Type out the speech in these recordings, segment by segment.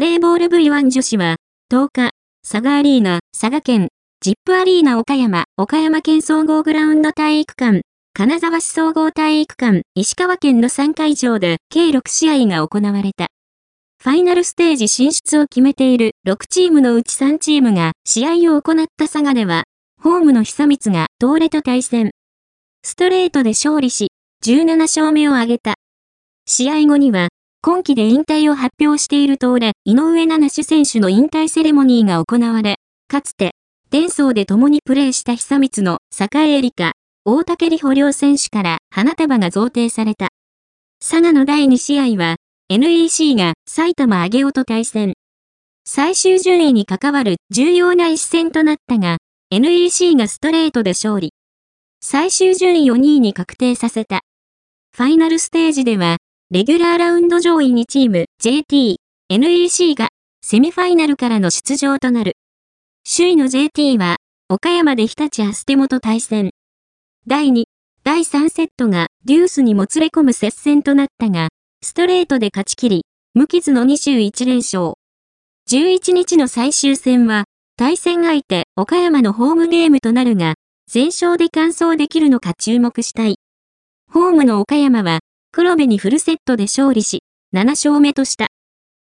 バレーボール V1 女子は、10日、佐賀アリーナ、佐賀県、ジップアリーナ岡山、岡山県総合グラウンド体育館、金沢市総合体育館、石川県の3会場で計6試合が行われた。ファイナルステージ進出を決めている6チームのうち3チームが試合を行った佐賀では、ホームの久光が東レと対戦。ストレートで勝利し、17勝目を挙げた。試合後には、今季で引退を発表している東レ、井上七種選手の引退セレモニーが行われ、かつて、伝送で共にプレーした久光の坂江里香、大竹里穂両選手から花束が贈呈された。佐賀の第2試合は、NEC が埼玉上尾と対戦。最終順位に関わる重要な一戦となったが、NEC がストレートで勝利。最終順位を2位に確定させた。ファイナルステージでは、レギュラーラウンド上位2チーム JT、NEC がセミファイナルからの出場となる。首位の JT は、岡山で日立アステモと対戦。第2、第3セットがデュースにもつれ込む接戦となったが、ストレートで勝ち切り、無傷の21連勝。11日の最終戦は、対戦相手岡山のホームゲームとなるが、全勝で完走できるのか注目したい。ホームの岡山は、黒部にフルセットで勝利し、7勝目とした。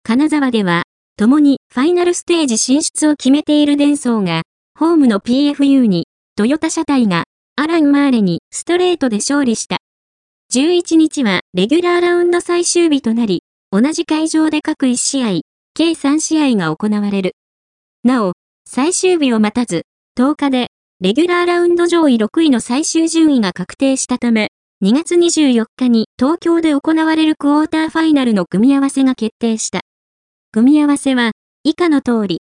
金沢では、共にファイナルステージ進出を決めている伝送が、ホームの PFU に、トヨタ車体がアラン・マーレにストレートで勝利した。11日はレギュラーラウンド最終日となり、同じ会場で各1試合、計3試合が行われる。なお、最終日を待たず、10日で、レギュラーラウンド上位6位の最終順位が確定したため、2月24日に東京で行われるクォーターファイナルの組み合わせが決定した。組み合わせは、以下の通り、